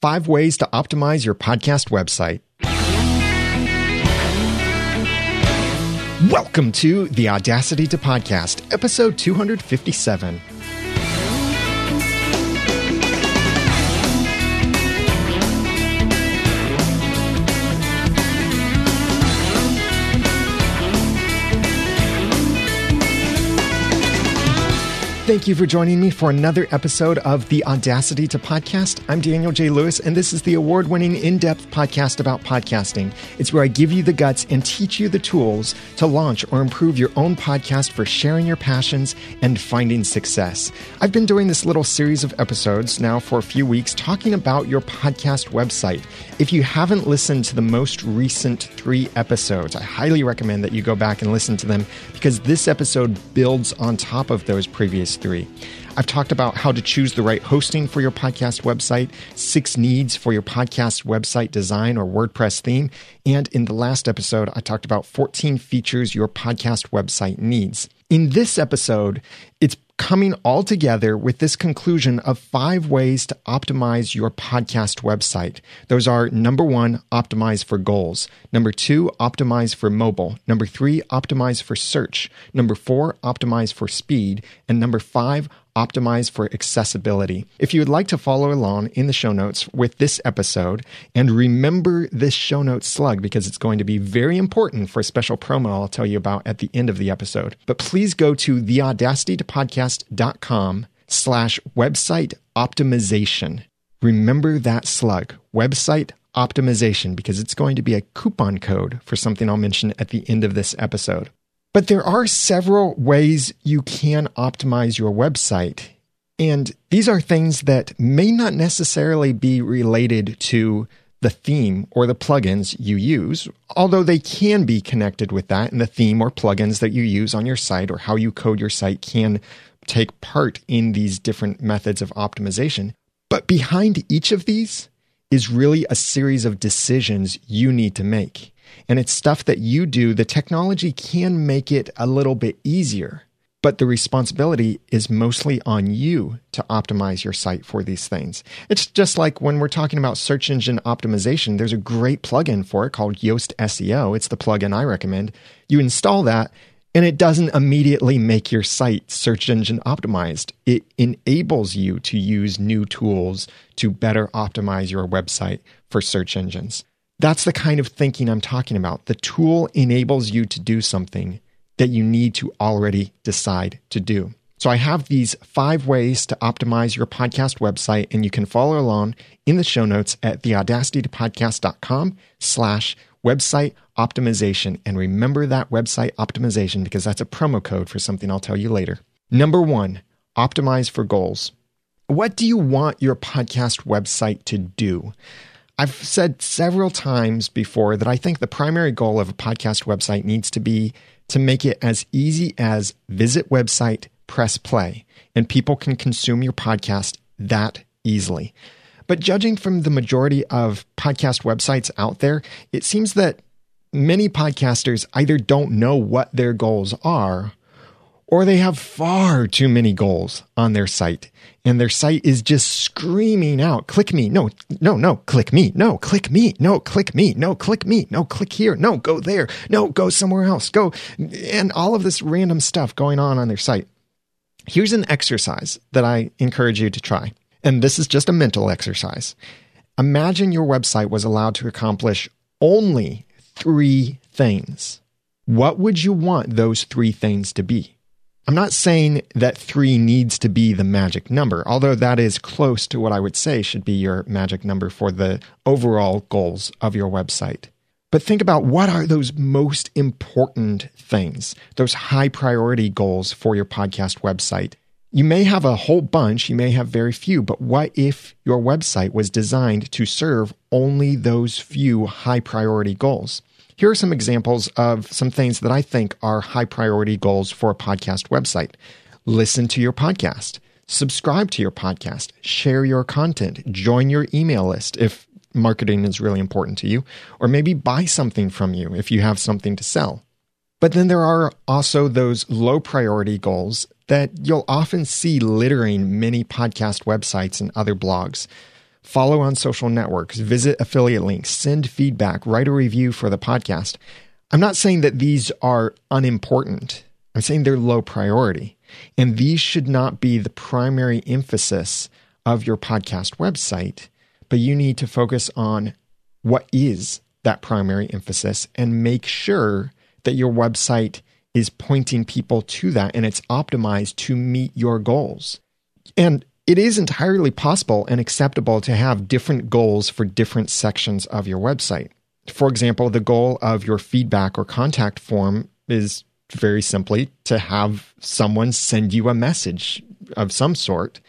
Five ways to optimize your podcast website. Welcome to the Audacity to Podcast, episode 257. Thank you for joining me for another episode of the Audacity to Podcast. I'm Daniel J. Lewis, and this is the award winning, in depth podcast about podcasting. It's where I give you the guts and teach you the tools to launch or improve your own podcast for sharing your passions and finding success. I've been doing this little series of episodes now for a few weeks talking about your podcast website. If you haven't listened to the most recent three episodes, I highly recommend that you go back and listen to them because this episode builds on top of those previous three. I've talked about how to choose the right hosting for your podcast website, six needs for your podcast website design or WordPress theme, and in the last episode, I talked about 14 features your podcast website needs. In this episode, it's coming all together with this conclusion of five ways to optimize your podcast website. Those are number one, optimize for goals. Number two, optimize for mobile. Number three, optimize for search. Number four, optimize for speed. And number five, optimize for accessibility. If you would like to follow along in the show notes with this episode and remember this show notes slug because it's going to be very important for a special promo I'll tell you about at the end of the episode. But please go to theaudacitytopodcast.com slash website optimization. Remember that slug, website optimization, because it's going to be a coupon code for something I'll mention at the end of this episode. But there are several ways you can optimize your website. And these are things that may not necessarily be related to the theme or the plugins you use, although they can be connected with that, and the theme or plugins that you use on your site or how you code your site can take part in these different methods of optimization. But behind each of these is really a series of decisions you need to make and it's stuff that you do. The technology can make it a little bit easier, but the responsibility is mostly on you to optimize your site for these things. It's just like when we're talking about search engine optimization, there's a great plugin for it called Yoast SEO. It's the plugin I recommend. You install that and it doesn't immediately make your site search engine optimized. It enables you to use new tools to better optimize your website for search engines. That's the kind of thinking I'm talking about. The tool enables you to do something that you need to already decide to do. So I have these five ways to optimize your podcast website, and you can follow along in the show notes at theaudacitypodcast.com slash website optimization. And remember that website optimization because that's a promo code for something I'll tell you later. Number one, optimize for goals. What do you want your podcast website to do? I've said several times before that I think the primary goal of a podcast website needs to be to make it as easy as visit website, press play, and people can consume your podcast that easily. But judging from the majority of podcast websites out there, it seems that many podcasters either don't know what their goals are or they have far too many goals on their site and their site is just screaming out, click me. No, no, no, click me. No, click me. No, click me. No, click me. No, click here. No, go there. No, go somewhere else. Go. And all of this random stuff going on on their site. Here's an exercise that I encourage you to try. And this is just a mental exercise. Imagine your website was allowed to accomplish only three things. What would you want those three things to be? I'm not saying that three needs to be the magic number, although that is close to what I would say should be your magic number for the overall goals of your website. But think about what are those most important things, those high priority goals for your podcast website. You may have a whole bunch, you may have very few, but what if your website was designed to serve only those few high priority goals? Here are some examples of some things that I think are high priority goals for a podcast website. Listen to your podcast, subscribe to your podcast, share your content, join your email list if marketing is really important to you, or maybe buy something from you if you have something to sell. But then there are also those low priority goals that you'll often see littering many podcast websites and other blogs. Follow on social networks, visit affiliate links, send feedback, write a review for the podcast. I'm not saying that these are unimportant. I'm saying they're low priority. And these should not be the primary emphasis of your podcast website, but you need to focus on what is that primary emphasis and make sure that your website is pointing people to that and it's optimized to meet your goals. And it is entirely possible and acceptable to have different goals for different sections of your website. For example, the goal of your feedback or contact form is very simply to have someone send you a message of some sort.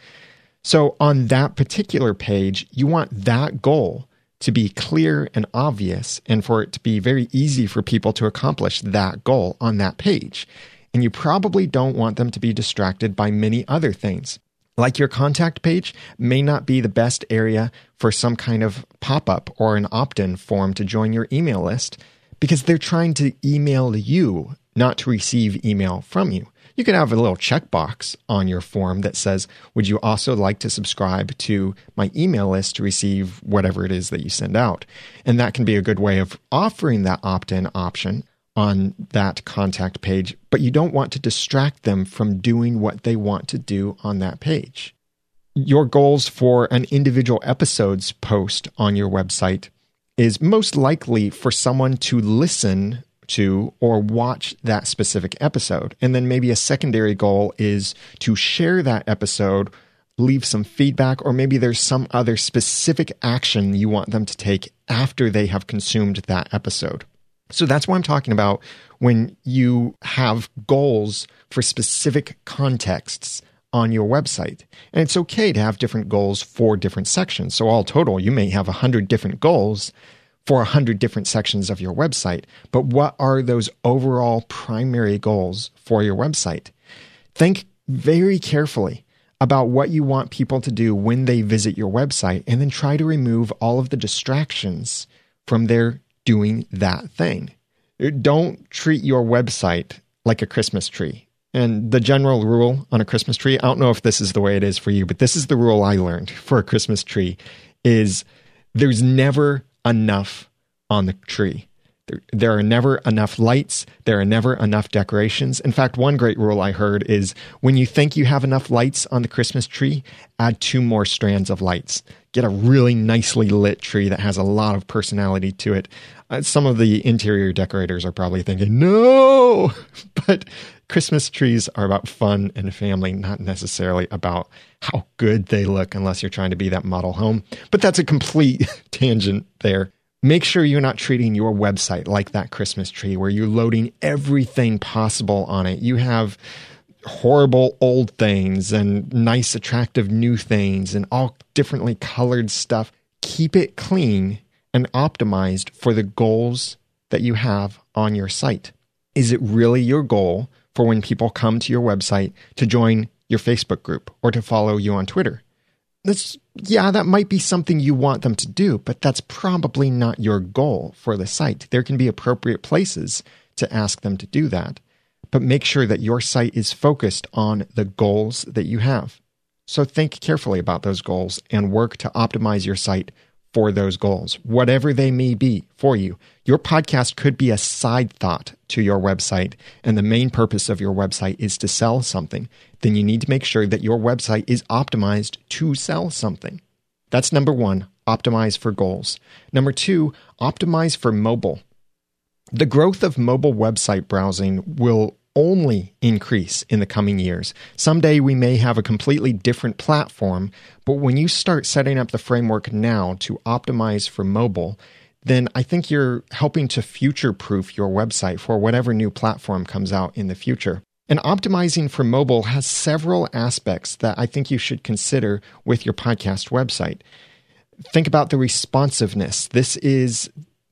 So on that particular page, you want that goal to be clear and obvious and for it to be very easy for people to accomplish that goal on that page. And you probably don't want them to be distracted by many other things. Like your contact page may not be the best area for some kind of pop up or an opt in form to join your email list because they're trying to email you, not to receive email from you. You can have a little checkbox on your form that says, Would you also like to subscribe to my email list to receive whatever it is that you send out? And that can be a good way of offering that opt in option on that contact page, but you don't want to distract them from doing what they want to do on that page. Your goals for an individual episodes post on your website is most likely for someone to listen to or watch that specific episode. And then maybe a secondary goal is to share that episode, leave some feedback, or maybe there's some other specific action you want them to take after they have consumed that episode. So that's what I'm talking about when you have goals for specific contexts on your website. And it's okay to have different goals for different sections. So, all total, you may have 100 different goals for 100 different sections of your website. But what are those overall primary goals for your website? Think very carefully about what you want people to do when they visit your website and then try to remove all of the distractions from their doing that thing. Don't treat your website like a Christmas tree. And the general rule on a Christmas tree, I don't know if this is the way it is for you, but this is the rule I learned for a Christmas tree is there's never enough on the tree. There, are never enough lights. There are never enough decorations. In fact, one great rule I heard is when you think you have enough lights on the Christmas tree, add two more strands of lights. Get a really nicely lit tree that has a lot of personality to it. Uh, some of the interior decorators are probably thinking, no, but Christmas trees are about fun and family, not necessarily about how good they look, unless you're trying to be that model home. But that's a complete tangent there. Make sure you're not treating your website like that Christmas tree where you're loading everything possible on it. You have horrible old things and nice, attractive new things and all differently colored stuff. Keep it clean and optimized for the goals that you have on your site. Is it really your goal for when people come to your website to join your Facebook group or to follow you on Twitter. Yeah, that might be something you want them to do, but that's probably not your goal for the site. There can be appropriate places to ask them to do that, but make sure that your site is focused on the goals that you have. So think carefully about those goals and work to optimize your site for those goals, whatever they may be for you. Your podcast could be a side thought to your website, and the main purpose of your website is to sell something. Then you need to make sure that your website is optimized to sell something. That's number one, optimize for goals. Number two, optimize for mobile. The growth of mobile website browsing will only increase in the coming years. Someday we may have a completely different platform, but when you start setting up the framework now to optimize for mobile, then I think you're helping to future proof your website for whatever new platform comes out in the future. And optimizing for mobile has several aspects that I think you should consider with your podcast website. Think about the responsiveness. This is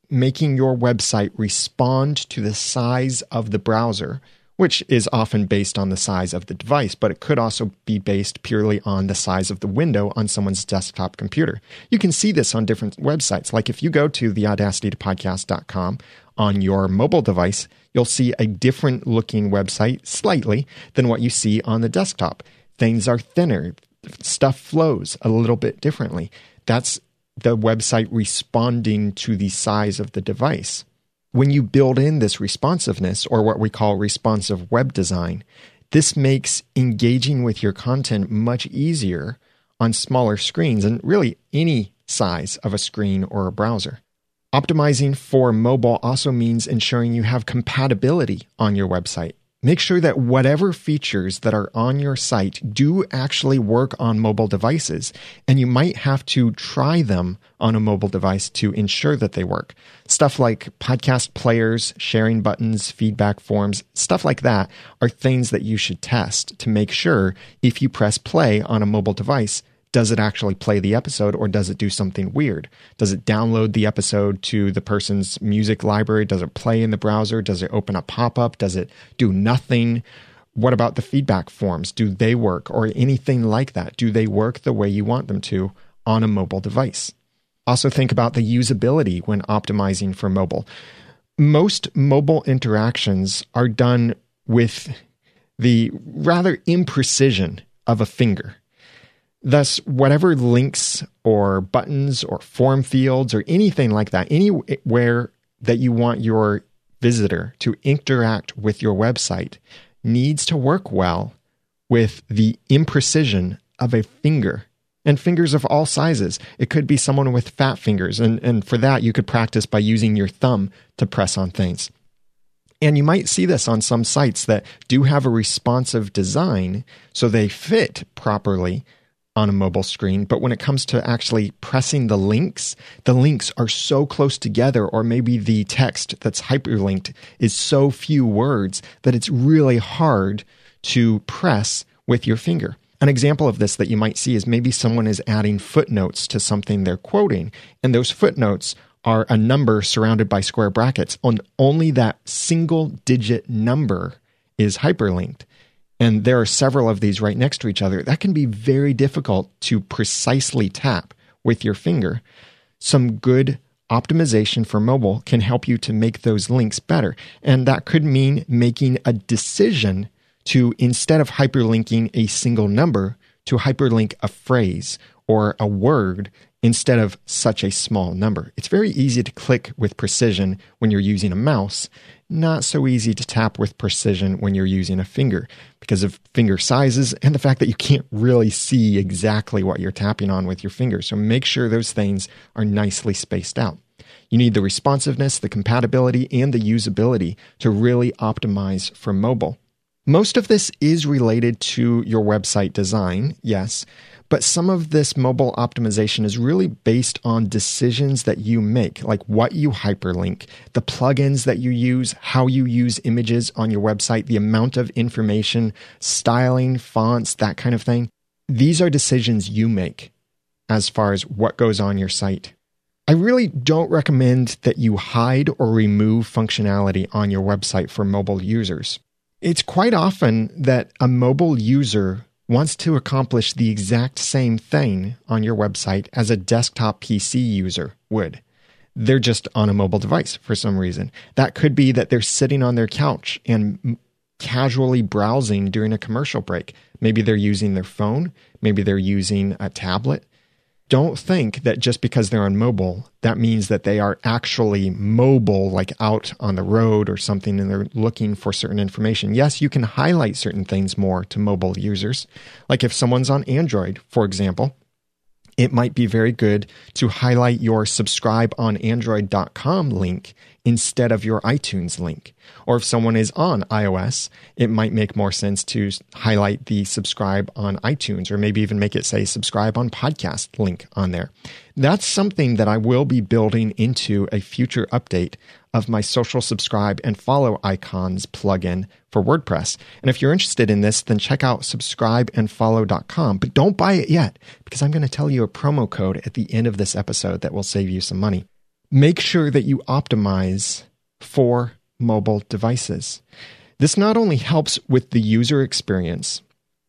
making your website respond to the size of the browser which is often based on the size of the device, but it could also be based purely on the size of the window on someone's desktop computer. You can see this on different websites. Like if you go to theaudacitytopodcast.com on your mobile device, you'll see a different looking website slightly than what you see on the desktop. Things are thinner, stuff flows a little bit differently. That's the website responding to the size of the device. When you build in this responsiveness, or what we call responsive web design, this makes engaging with your content much easier on smaller screens and really any size of a screen or a browser. Optimizing for mobile also means ensuring you have compatibility on your website. Make sure that whatever features that are on your site do actually work on mobile devices, and you might have to try them on a mobile device to ensure that they work. Stuff like podcast players, sharing buttons, feedback forms, stuff like that are things that you should test to make sure if you press play on a mobile device does it actually play the episode or does it do something weird? Does it download the episode to the person's music library? Does it play in the browser? Does it open a pop up? Does it do nothing? What about the feedback forms? Do they work or anything like that? Do they work the way you want them to on a mobile device? Also, think about the usability when optimizing for mobile. Most mobile interactions are done with the rather imprecision of a finger. Thus, whatever links or buttons or form fields or anything like that, anywhere that you want your visitor to interact with your website needs to work well with the imprecision of a finger and fingers of all sizes. It could be someone with fat fingers, and, and for that, you could practice by using your thumb to press on things. And you might see this on some sites that do have a responsive design so they fit properly on a mobile screen, but when it comes to actually pressing the links, the links are so close together, or maybe the text that's hyperlinked is so few words that it's really hard to press with your finger. An example of this that you might see is maybe someone is adding footnotes to something they're quoting, and those footnotes are a number surrounded by square brackets, and only that single digit number is hyperlinked and there are several of these right next to each other, that can be very difficult to precisely tap with your finger. Some good optimization for mobile can help you to make those links better. And that could mean making a decision to, instead of hyperlinking a single number, to hyperlink a phrase or a word instead of such a small number. It's very easy to click with precision when you're using a mouse, not so easy to tap with precision when you're using a finger because of finger sizes and the fact that you can't really see exactly what you're tapping on with your finger. So make sure those things are nicely spaced out. You need the responsiveness, the compatibility, and the usability to really optimize for mobile. Most of this is related to your website design, yes, but some of this mobile optimization is really based on decisions that you make, like what you hyperlink, the plugins that you use, how you use images on your website, the amount of information, styling, fonts, that kind of thing. These are decisions you make as far as what goes on your site. I really don't recommend that you hide or remove functionality on your website for mobile users. It's quite often that a mobile user wants to accomplish the exact same thing on your website as a desktop PC user would. They're just on a mobile device for some reason. That could be that they're sitting on their couch and casually browsing during a commercial break. Maybe they're using their phone, maybe they're using a tablet, don't think that just because they're on mobile, that means that they are actually mobile, like out on the road or something, and they're looking for certain information. Yes, you can highlight certain things more to mobile users. Like if someone's on Android, for example, it might be very good to highlight your subscribe on android.com link instead of your iTunes link. Or if someone is on iOS, it might make more sense to highlight the subscribe on iTunes or maybe even make it say subscribe on podcast link on there. That's something that I will be building into a future update of my social subscribe and follow icons plugin for WordPress. And if you're interested in this, then check out subscribeandfollow.com. But don't buy it yet because I'm going to tell you a promo code at the end of this episode that will save you some money make sure that you optimize for mobile devices. This not only helps with the user experience,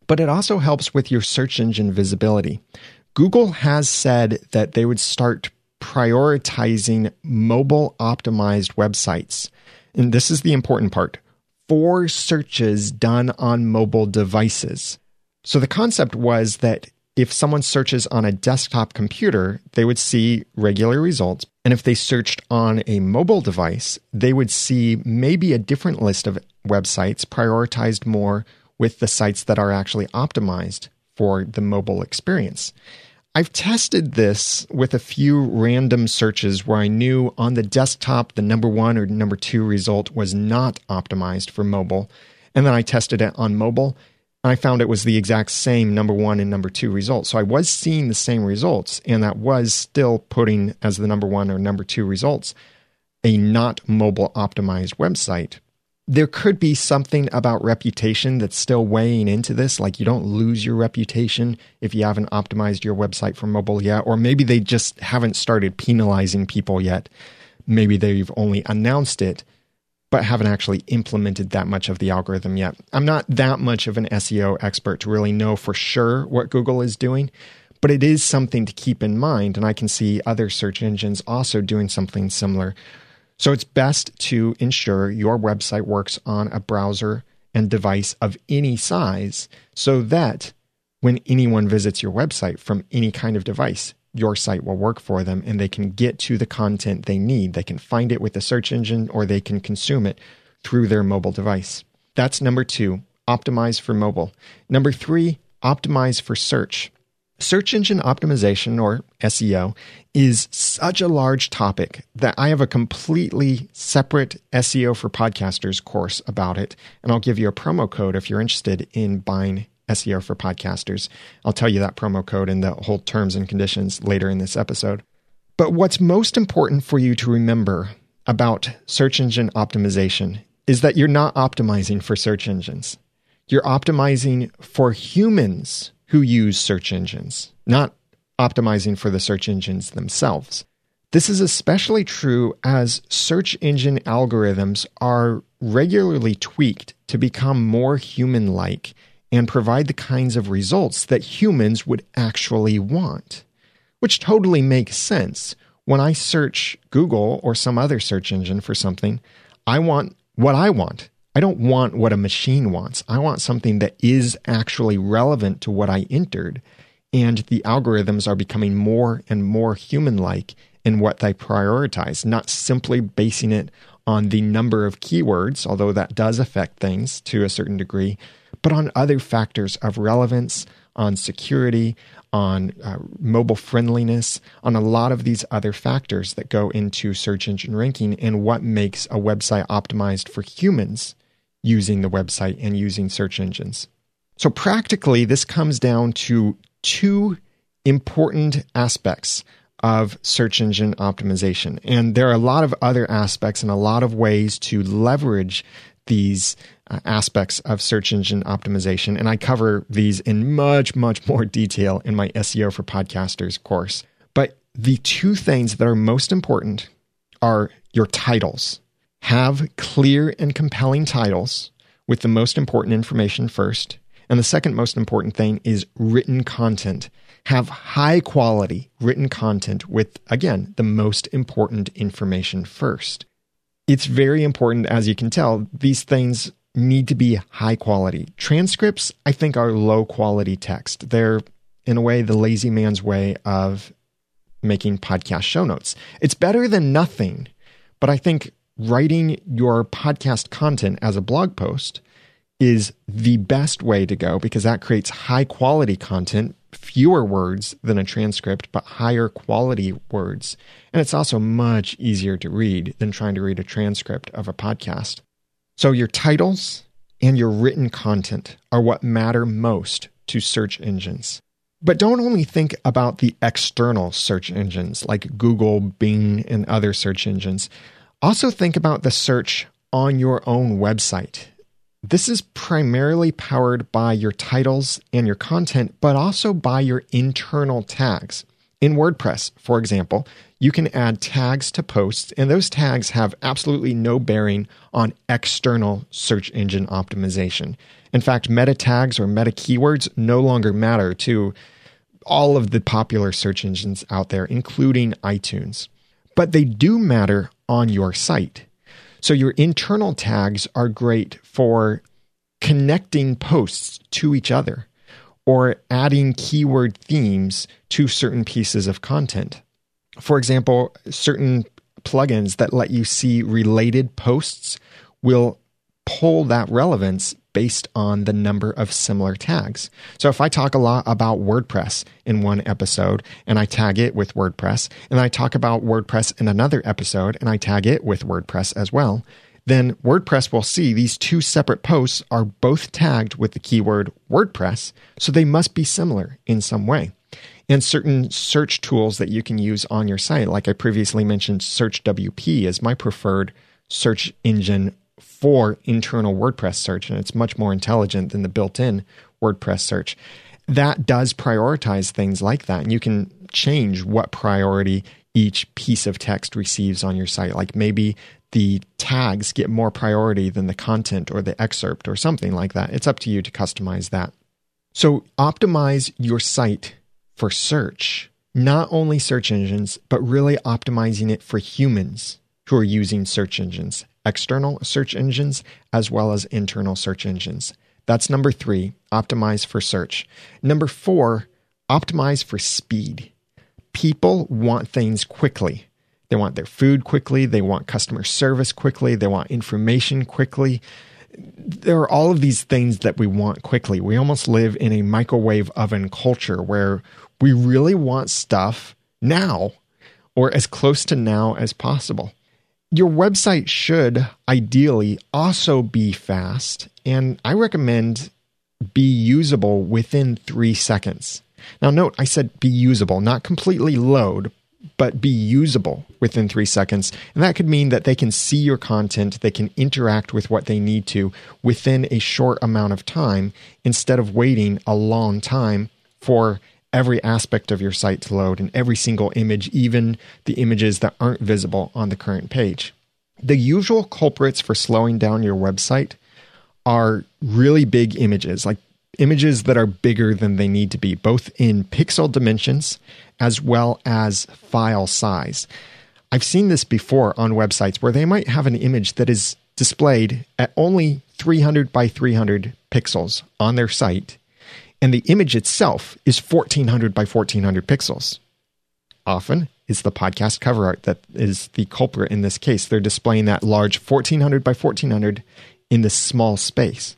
but it also helps with your search engine visibility. Google has said that they would start prioritizing mobile optimized websites. And this is the important part for searches done on mobile devices. So the concept was that if someone searches on a desktop computer, they would see regular results. And if they searched on a mobile device, they would see maybe a different list of websites prioritized more with the sites that are actually optimized for the mobile experience. I've tested this with a few random searches where I knew on the desktop the number one or number two result was not optimized for mobile. And then I tested it on mobile I found it was the exact same number one and number two results. So I was seeing the same results, and that was still putting as the number one or number two results a not mobile optimized website there could be something about reputation that's still weighing into this. Like you don't lose your reputation if you haven't optimized your website for mobile yet, or maybe they just haven't started penalizing people yet. Maybe they've only announced it, but haven't actually implemented that much of the algorithm yet. I'm not that much of an SEO expert to really know for sure what Google is doing, but it is something to keep in mind. And I can see other search engines also doing something similar so it's best to ensure your website works on a browser and device of any size so that when anyone visits your website from any kind of device, your site will work for them and they can get to the content they need. They can find it with the search engine or they can consume it through their mobile device. That's number two, optimize for mobile. Number three, optimize for search. Search engine optimization, or SEO, is such a large topic that I have a completely separate SEO for podcasters course about it. And I'll give you a promo code if you're interested in buying SEO for podcasters. I'll tell you that promo code and the whole terms and conditions later in this episode. But what's most important for you to remember about search engine optimization is that you're not optimizing for search engines. You're optimizing for humans who use search engines, not optimizing for the search engines themselves. This is especially true as search engine algorithms are regularly tweaked to become more human like and provide the kinds of results that humans would actually want. Which totally makes sense. When I search Google or some other search engine for something, I want what I want. I don't want what a machine wants. I want something that is actually relevant to what I entered. And the algorithms are becoming more and more human like in what they prioritize, not simply basing it on the number of keywords, although that does affect things to a certain degree, but on other factors of relevance, on security, on uh, mobile friendliness, on a lot of these other factors that go into search engine ranking and what makes a website optimized for humans using the website and using search engines. So, practically, this comes down to two important aspects of search engine optimization. And there are a lot of other aspects and a lot of ways to leverage these uh, aspects of search engine optimization. And I cover these in much, much more detail in my SEO for Podcasters course. But the two things that are most important are your titles have clear and compelling titles with the most important information first. And the second most important thing is written content. Have high quality written content with, again, the most important information first. It's very important, as you can tell, these things need to be high quality. Transcripts, I think, are low quality text. They're, in a way, the lazy man's way of making podcast show notes. It's better than nothing, but I think writing your podcast content as a blog post is the best way to go because that creates high quality content, fewer words than a transcript, but higher quality words. And it's also much easier to read than trying to read a transcript of a podcast. So your titles and your written content are what matter most to search engines. But don't only think about the external search engines like Google, Bing, and other search engines. Also, think about the search on your own website. This is primarily powered by your titles and your content, but also by your internal tags. In WordPress, for example, you can add tags to posts, and those tags have absolutely no bearing on external search engine optimization. In fact, meta tags or meta keywords no longer matter to all of the popular search engines out there, including iTunes. But they do matter on your site. So your internal tags are great for connecting posts to each other or adding keyword themes to certain pieces of content. For example, certain plugins that let you see related posts will pull that relevance based on the number of similar tags. So if I talk a lot about WordPress in one episode and I tag it with WordPress, and I talk about WordPress in another episode and I tag it with WordPress as well, then WordPress will see these two separate posts are both tagged with the keyword WordPress, so they must be similar in some way. And certain search tools that you can use on your site, like I previously mentioned, SearchWP is my preferred search engine for internal WordPress search, and it's much more intelligent than the built in WordPress search. That does prioritize things like that. And you can change what priority each piece of text receives on your site. Like maybe the tags get more priority than the content or the excerpt or something like that. It's up to you to customize that. So optimize your site for search, not only search engines, but really optimizing it for humans who are using search engines external search engines as well as internal search engines. That's number three, optimize for search. Number four, optimize for speed. People want things quickly. They want their food quickly. They want customer service quickly. They want information quickly. There are all of these things that we want quickly. We almost live in a microwave oven culture where we really want stuff now or as close to now as possible. Your website should ideally also be fast, and I recommend be usable within three seconds. Now, note I said be usable, not completely load, but be usable within three seconds. And that could mean that they can see your content, they can interact with what they need to within a short amount of time instead of waiting a long time for every aspect of your site to load and every single image, even the images that aren't visible on the current page. The usual culprits for slowing down your website are really big images, like images that are bigger than they need to be, both in pixel dimensions as well as file size. I've seen this before on websites where they might have an image that is displayed at only 300 by 300 pixels on their site and the image itself is 1400 by 1400 pixels. Often it's the podcast cover art that is the culprit in this case. They're displaying that large 1400 by 1400 in this small space.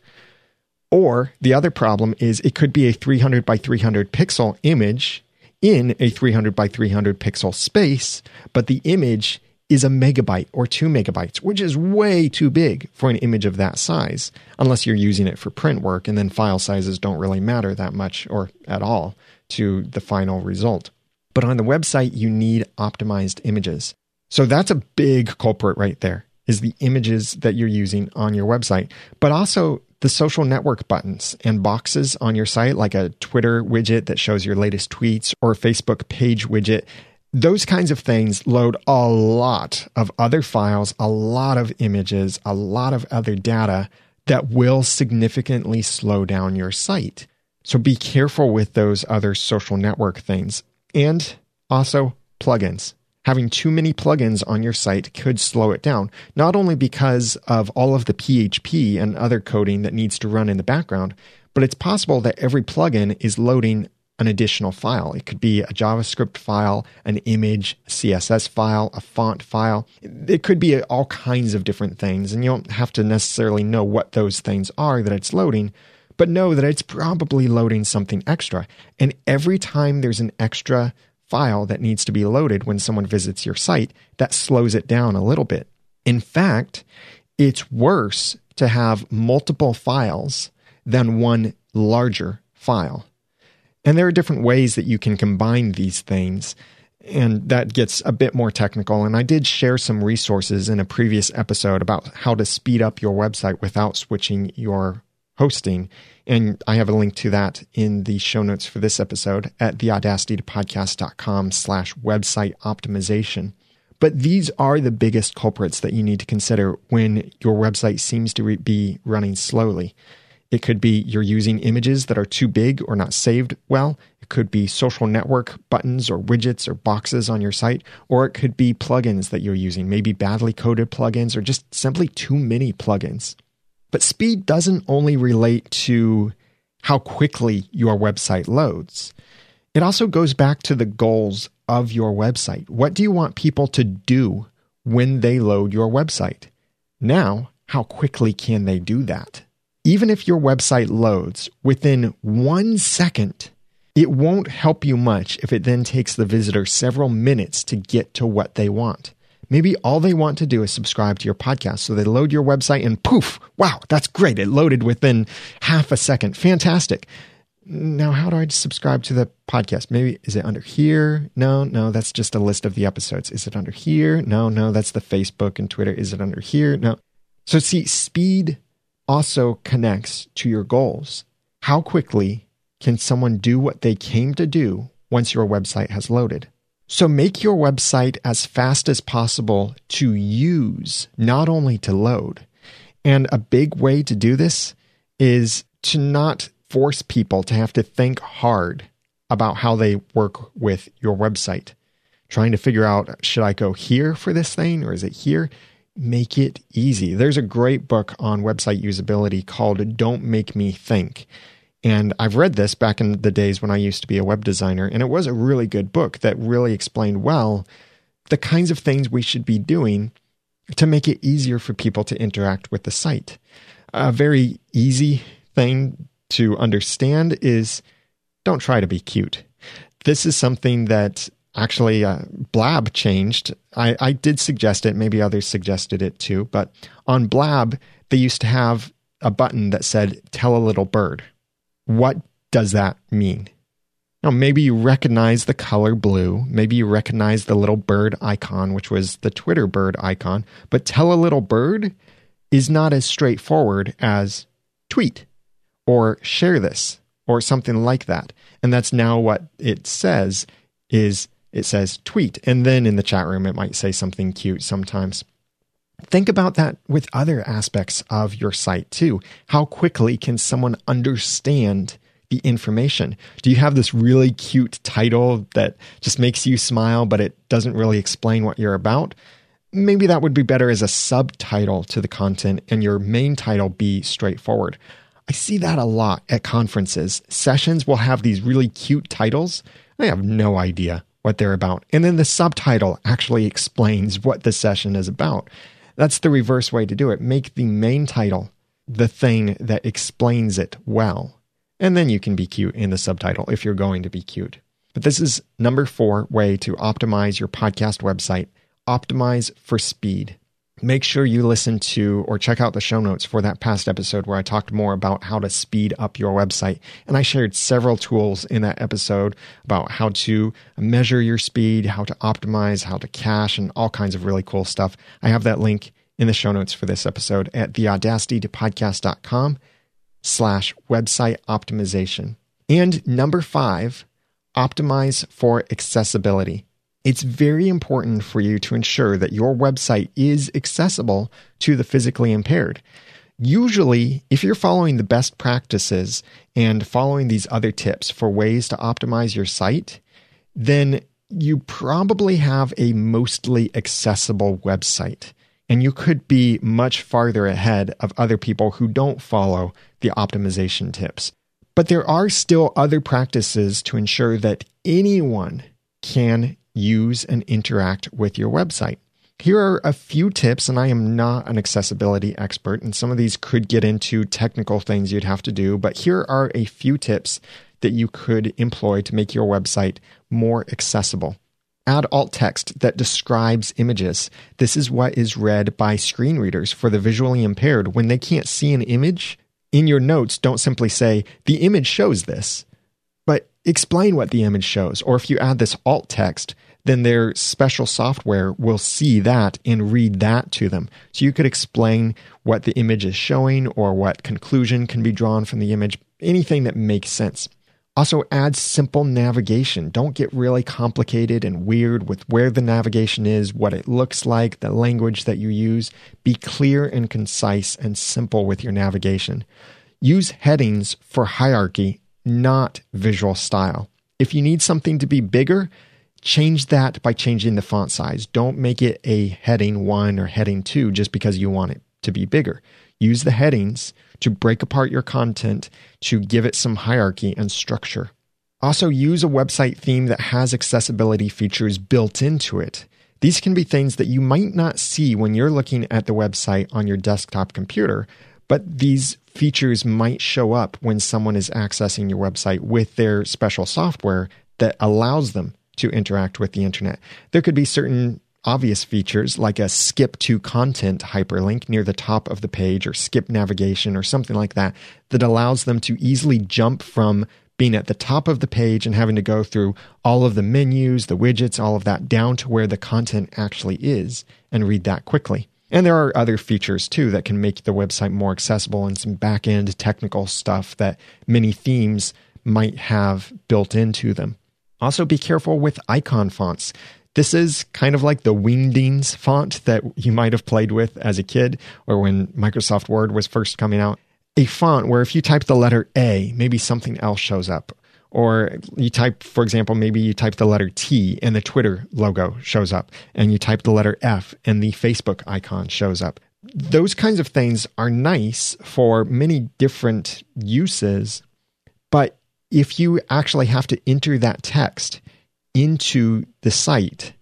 Or the other problem is it could be a 300 by 300 pixel image in a 300 by 300 pixel space, but the image is a megabyte or two megabytes, which is way too big for an image of that size, unless you're using it for print work, and then file sizes don't really matter that much or at all to the final result. But on the website, you need optimized images. So that's a big culprit right there is the images that you're using on your website, but also the social network buttons and boxes on your site, like a Twitter widget that shows your latest tweets or a Facebook page widget those kinds of things load a lot of other files, a lot of images, a lot of other data that will significantly slow down your site. So be careful with those other social network things. And also plugins. Having too many plugins on your site could slow it down, not only because of all of the PHP and other coding that needs to run in the background, but it's possible that every plugin is loading an additional file. It could be a JavaScript file, an image, CSS file, a font file. It could be all kinds of different things, and you don't have to necessarily know what those things are that it's loading, but know that it's probably loading something extra. And every time there's an extra file that needs to be loaded when someone visits your site, that slows it down a little bit. In fact, it's worse to have multiple files than one larger file. And there are different ways that you can combine these things. And that gets a bit more technical. And I did share some resources in a previous episode about how to speed up your website without switching your hosting. And I have a link to that in the show notes for this episode at theaudacitytopodcast.com slash website optimization. But these are the biggest culprits that you need to consider when your website seems to be running slowly. It could be you're using images that are too big or not saved well. It could be social network buttons or widgets or boxes on your site, or it could be plugins that you're using, maybe badly coded plugins or just simply too many plugins. But speed doesn't only relate to how quickly your website loads. It also goes back to the goals of your website. What do you want people to do when they load your website? Now, how quickly can they do that? Even if your website loads within one second, it won't help you much if it then takes the visitor several minutes to get to what they want. Maybe all they want to do is subscribe to your podcast. So they load your website and poof, wow, that's great. It loaded within half a second. Fantastic. Now, how do I subscribe to the podcast? Maybe is it under here? No, no, that's just a list of the episodes. Is it under here? No, no, that's the Facebook and Twitter. Is it under here? No. So, see, speed also connects to your goals. How quickly can someone do what they came to do once your website has loaded? So make your website as fast as possible to use, not only to load. And a big way to do this is to not force people to have to think hard about how they work with your website. Trying to figure out should I go here for this thing or is it here? Make it easy. There's a great book on website usability called Don't Make Me Think. And I've read this back in the days when I used to be a web designer, and it was a really good book that really explained well the kinds of things we should be doing to make it easier for people to interact with the site. A very easy thing to understand is don't try to be cute. This is something that actually uh, Blab changed. I, I did suggest it, maybe others suggested it too, but on Blab, they used to have a button that said, Tell a little bird what does that mean? Now, maybe you recognize the color blue. Maybe you recognize the little bird icon, which was the Twitter bird icon. But tell a little bird is not as straightforward as tweet or share this or something like that. And that's now what it says is it says tweet. And then in the chat room, it might say something cute sometimes. Think about that with other aspects of your site too. How quickly can someone understand the information? Do you have this really cute title that just makes you smile, but it doesn't really explain what you're about? Maybe that would be better as a subtitle to the content and your main title be straightforward. I see that a lot at conferences. Sessions will have these really cute titles. I have no idea what they're about. And then the subtitle actually explains what the session is about. That's the reverse way to do it. Make the main title the thing that explains it well. And then you can be cute in the subtitle if you're going to be cute. But this is number four way to optimize your podcast website optimize for speed make sure you listen to or check out the show notes for that past episode where I talked more about how to speed up your website. And I shared several tools in that episode about how to measure your speed, how to optimize, how to cache, and all kinds of really cool stuff. I have that link in the show notes for this episode at theaudacitytopodcast.com slash website optimization. And number five, optimize for accessibility. It's very important for you to ensure that your website is accessible to the physically impaired. Usually, if you're following the best practices and following these other tips for ways to optimize your site, then you probably have a mostly accessible website. And you could be much farther ahead of other people who don't follow the optimization tips. But there are still other practices to ensure that anyone can use and interact with your website. Here are a few tips, and I am not an accessibility expert, and some of these could get into technical things you'd have to do, but here are a few tips that you could employ to make your website more accessible. Add alt text that describes images. This is what is read by screen readers for the visually impaired. When they can't see an image, in your notes, don't simply say, the image shows this explain what the image shows. Or if you add this alt text, then their special software will see that and read that to them. So you could explain what the image is showing or what conclusion can be drawn from the image, anything that makes sense. Also, add simple navigation. Don't get really complicated and weird with where the navigation is, what it looks like, the language that you use. Be clear and concise and simple with your navigation. Use headings for hierarchy not visual style. If you need something to be bigger, change that by changing the font size. Don't make it a heading one or heading two just because you want it to be bigger. Use the headings to break apart your content, to give it some hierarchy and structure. Also, use a website theme that has accessibility features built into it. These can be things that you might not see when you're looking at the website on your desktop computer, but these features might show up when someone is accessing your website with their special software that allows them to interact with the internet. There could be certain obvious features like a skip to content hyperlink near the top of the page or skip navigation or something like that that allows them to easily jump from being at the top of the page and having to go through all of the menus, the widgets, all of that down to where the content actually is and read that quickly. And there are other features too that can make the website more accessible and some back end technical stuff that many themes might have built into them. Also, be careful with icon fonts. This is kind of like the Wingdings font that you might have played with as a kid or when Microsoft Word was first coming out. A font where if you type the letter A, maybe something else shows up. Or you type, for example, maybe you type the letter T and the Twitter logo shows up, and you type the letter F and the Facebook icon shows up. Those kinds of things are nice for many different uses, but if you actually have to enter that text into the site,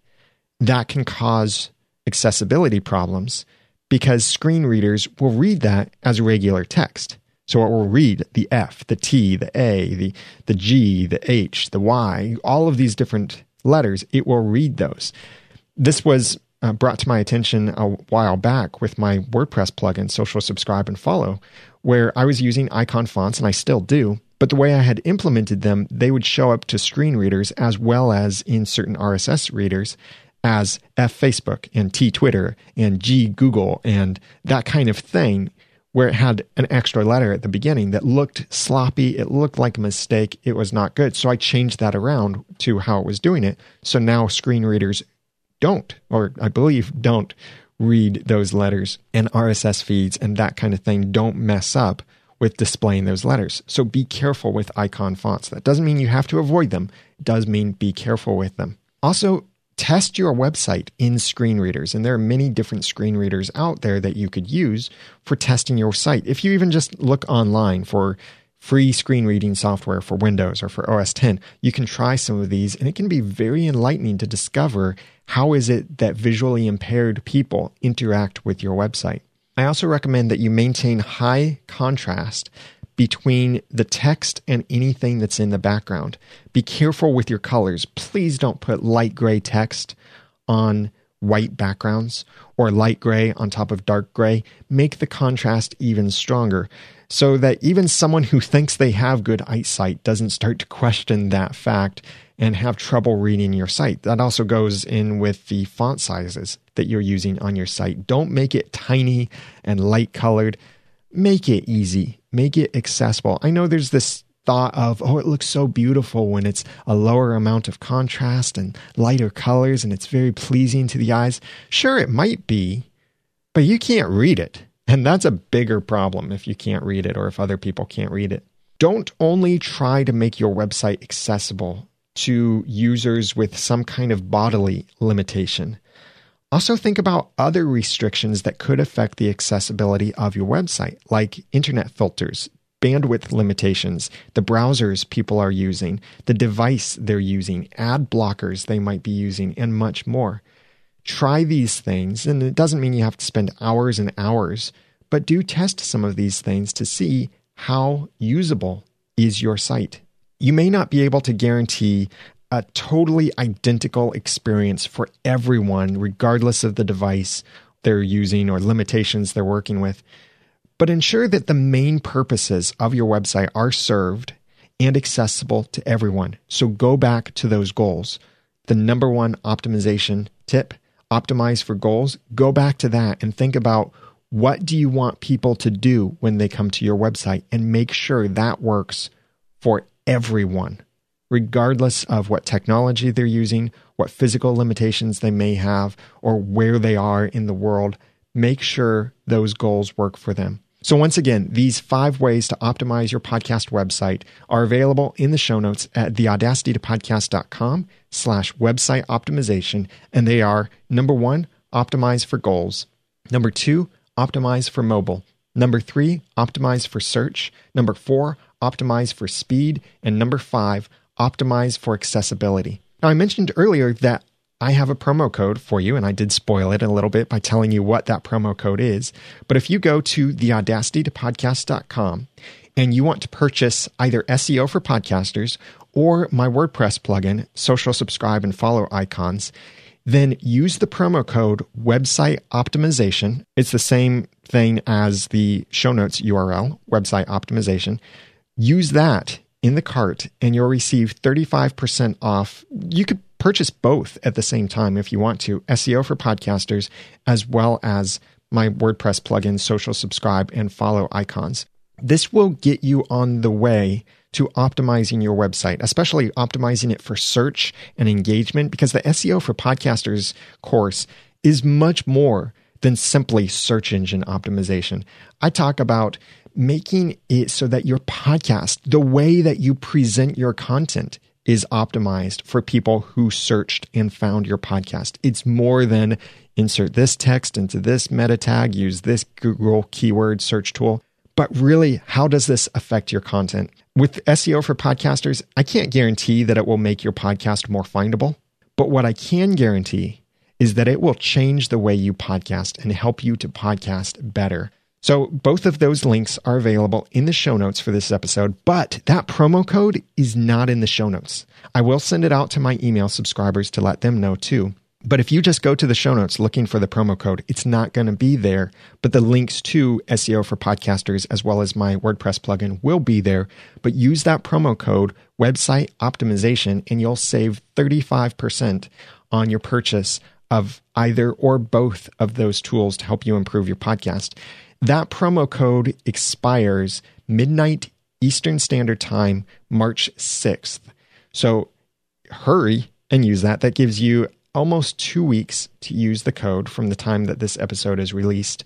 that can cause accessibility problems because screen readers will read that as regular text. So it will read the F, the T, the A, the, the G, the H, the Y, all of these different letters. It will read those. This was uh, brought to my attention a while back with my WordPress plugin, Social Subscribe and Follow, where I was using icon fonts, and I still do. But the way I had implemented them, they would show up to screen readers as well as in certain RSS readers as F Facebook and T Twitter and G Google and that kind of thing, where it had an extra letter at the beginning that looked sloppy. It looked like a mistake. It was not good. So I changed that around to how it was doing it. So now screen readers don't, or I believe don't, read those letters and RSS feeds and that kind of thing don't mess up with displaying those letters. So be careful with icon fonts. That doesn't mean you have to avoid them, it does mean be careful with them. Also, test your website in screen readers. And there are many different screen readers out there that you could use for testing your site. If you even just look online for free screen reading software for Windows or for OS 10, you can try some of these and it can be very enlightening to discover how is it that visually impaired people interact with your website. I also recommend that you maintain high contrast between the text and anything that's in the background. Be careful with your colors. Please don't put light gray text on white backgrounds or light gray on top of dark gray. Make the contrast even stronger so that even someone who thinks they have good eyesight doesn't start to question that fact and have trouble reading your site. That also goes in with the font sizes that you're using on your site. Don't make it tiny and light colored. Make it easy, make it accessible. I know there's this thought of, oh, it looks so beautiful when it's a lower amount of contrast and lighter colors and it's very pleasing to the eyes. Sure, it might be, but you can't read it. And that's a bigger problem if you can't read it or if other people can't read it. Don't only try to make your website accessible to users with some kind of bodily limitation. Also, think about other restrictions that could affect the accessibility of your website, like internet filters, bandwidth limitations, the browsers people are using, the device they're using, ad blockers they might be using, and much more. Try these things, and it doesn't mean you have to spend hours and hours, but do test some of these things to see how usable is your site you may not be able to guarantee a totally identical experience for everyone, regardless of the device they're using or limitations they're working with. But ensure that the main purposes of your website are served and accessible to everyone. So go back to those goals. The number one optimization tip optimize for goals. Go back to that and think about what do you want people to do when they come to your website and make sure that works for everyone, regardless of what technology they're using, what physical limitations they may have, or where they are in the world. Make sure those goals work for them. So, once again, these five ways to optimize your podcast website are available in the show notes at theaudacitytopodcast.com slash website optimization. And they are number one, optimize for goals. Number two, optimize for mobile. Number three, optimize for search. Number four, optimize for speed. And number five, optimize for accessibility. Now, I mentioned earlier that I have a promo code for you, and I did spoil it a little bit by telling you what that promo code is. But if you go to theaudacitytopodcast.com and you want to purchase either SEO for podcasters or my WordPress plugin, social subscribe and follow icons, then use the promo code website optimization. It's the same thing as the show notes URL, website optimization. Use that in the cart and you'll receive 35% off. You could purchase both at the same time if you want to SEO for podcasters, as well as my WordPress plugin, social subscribe, and follow icons. This will get you on the way to optimizing your website, especially optimizing it for search and engagement, because the SEO for podcasters course is much more than simply search engine optimization. I talk about making it so that your podcast, the way that you present your content, is optimized for people who searched and found your podcast. It's more than insert this text into this meta tag, use this Google keyword search tool. But really, how does this affect your content? With SEO for podcasters, I can't guarantee that it will make your podcast more findable. But what I can guarantee is that it will change the way you podcast and help you to podcast better. So both of those links are available in the show notes for this episode, but that promo code is not in the show notes. I will send it out to my email subscribers to let them know too. But if you just go to the show notes looking for the promo code, it's not going to be there. But the links to SEO for podcasters as well as my WordPress plugin will be there. But use that promo code website optimization and you'll save 35% on your purchase of either or both of those tools to help you improve your podcast. That promo code expires midnight Eastern Standard Time, March 6th. So hurry and use that. That gives you almost two weeks to use the code from the time that this episode is released.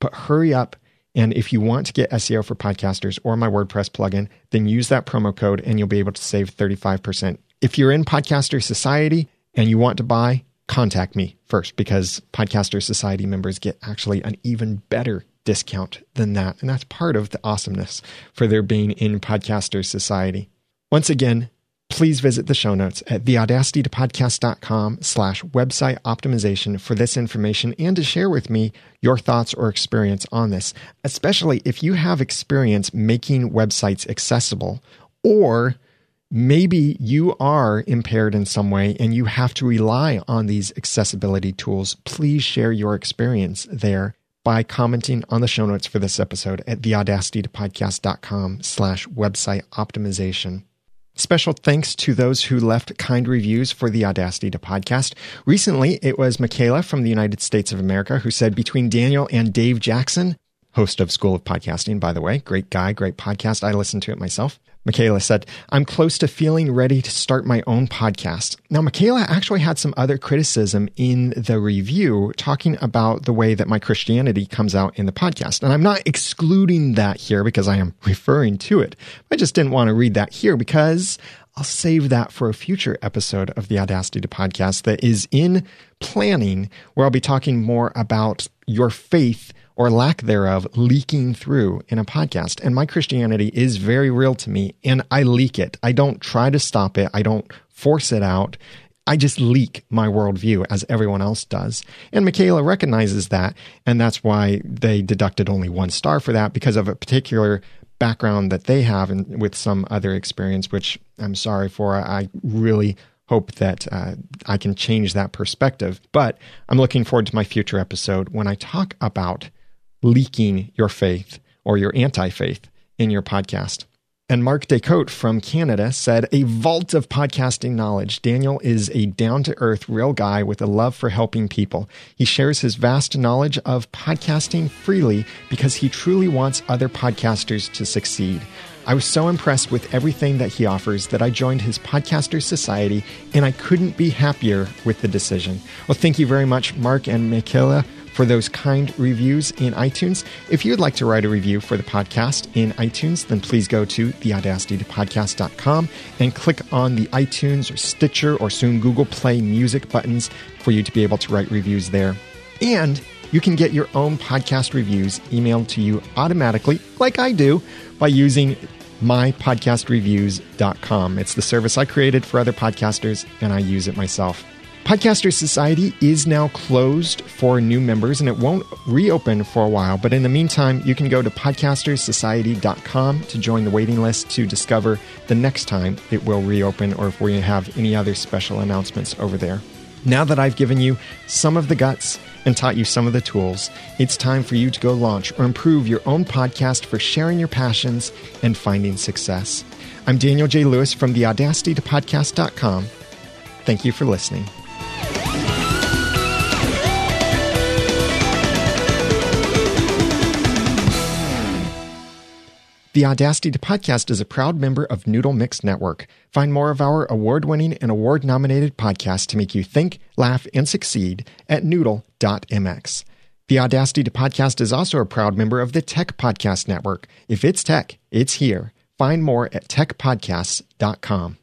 But hurry up. And if you want to get SEO for podcasters or my WordPress plugin, then use that promo code and you'll be able to save 35%. If you're in Podcaster Society and you want to buy, contact me first because Podcaster Society members get actually an even better discount than that. And that's part of the awesomeness for their being in Podcaster Society. Once again, please visit the show notes at theaudacitytopodcast.com slash website optimization for this information and to share with me your thoughts or experience on this, especially if you have experience making websites accessible or maybe you are impaired in some way and you have to rely on these accessibility tools. Please share your experience there by commenting on the show notes for this episode at theaudacitytopodcast.com slash website optimization. Special thanks to those who left kind reviews for the Audacity to podcast. Recently, it was Michaela from the United States of America who said between Daniel and Dave Jackson, host of School of Podcasting, by the way, great guy, great podcast. I listen to it myself. Michaela said, I'm close to feeling ready to start my own podcast. Now, Michaela actually had some other criticism in the review talking about the way that my Christianity comes out in the podcast. And I'm not excluding that here because I am referring to it. I just didn't want to read that here because I'll save that for a future episode of the Audacity to podcast that is in planning, where I'll be talking more about your faith or lack thereof leaking through in a podcast. And my Christianity is very real to me and I leak it. I don't try to stop it. I don't force it out. I just leak my worldview as everyone else does. And Michaela recognizes that. And that's why they deducted only one star for that because of a particular background that they have and with some other experience, which I'm sorry for. I really hope that uh, I can change that perspective. But I'm looking forward to my future episode when I talk about leaking your faith or your anti faith in your podcast. And Mark Decote from Canada said, A vault of podcasting knowledge. Daniel is a down to earth, real guy with a love for helping people. He shares his vast knowledge of podcasting freely because he truly wants other podcasters to succeed. I was so impressed with everything that he offers that I joined his Podcaster Society, and I couldn't be happier with the decision. Well, thank you very much, Mark and Michaela, for those kind reviews in iTunes. If you'd like to write a review for the podcast in iTunes, then please go to theaudacitytopodcast.com and click on the iTunes or Stitcher or soon Google Play music buttons for you to be able to write reviews there. And you can get your own podcast reviews emailed to you automatically, like I do, by using mypodcastreviews.com. It's the service I created for other podcasters, and I use it myself. Podcaster Society is now closed for new members and it won't reopen for a while. But in the meantime, you can go to podcastersociety.com to join the waiting list to discover the next time it will reopen or if we have any other special announcements over there. Now that I've given you some of the guts and taught you some of the tools, it's time for you to go launch or improve your own podcast for sharing your passions and finding success. I'm Daniel J. Lewis from the Audacity to Podcast.com. Thank you for listening. The Audacity to Podcast is a proud member of Noodle Mix Network. Find more of our award winning and award nominated podcasts to make you think, laugh, and succeed at noodle.mx. The Audacity to Podcast is also a proud member of the Tech Podcast Network. If it's tech, it's here. Find more at techpodcasts.com.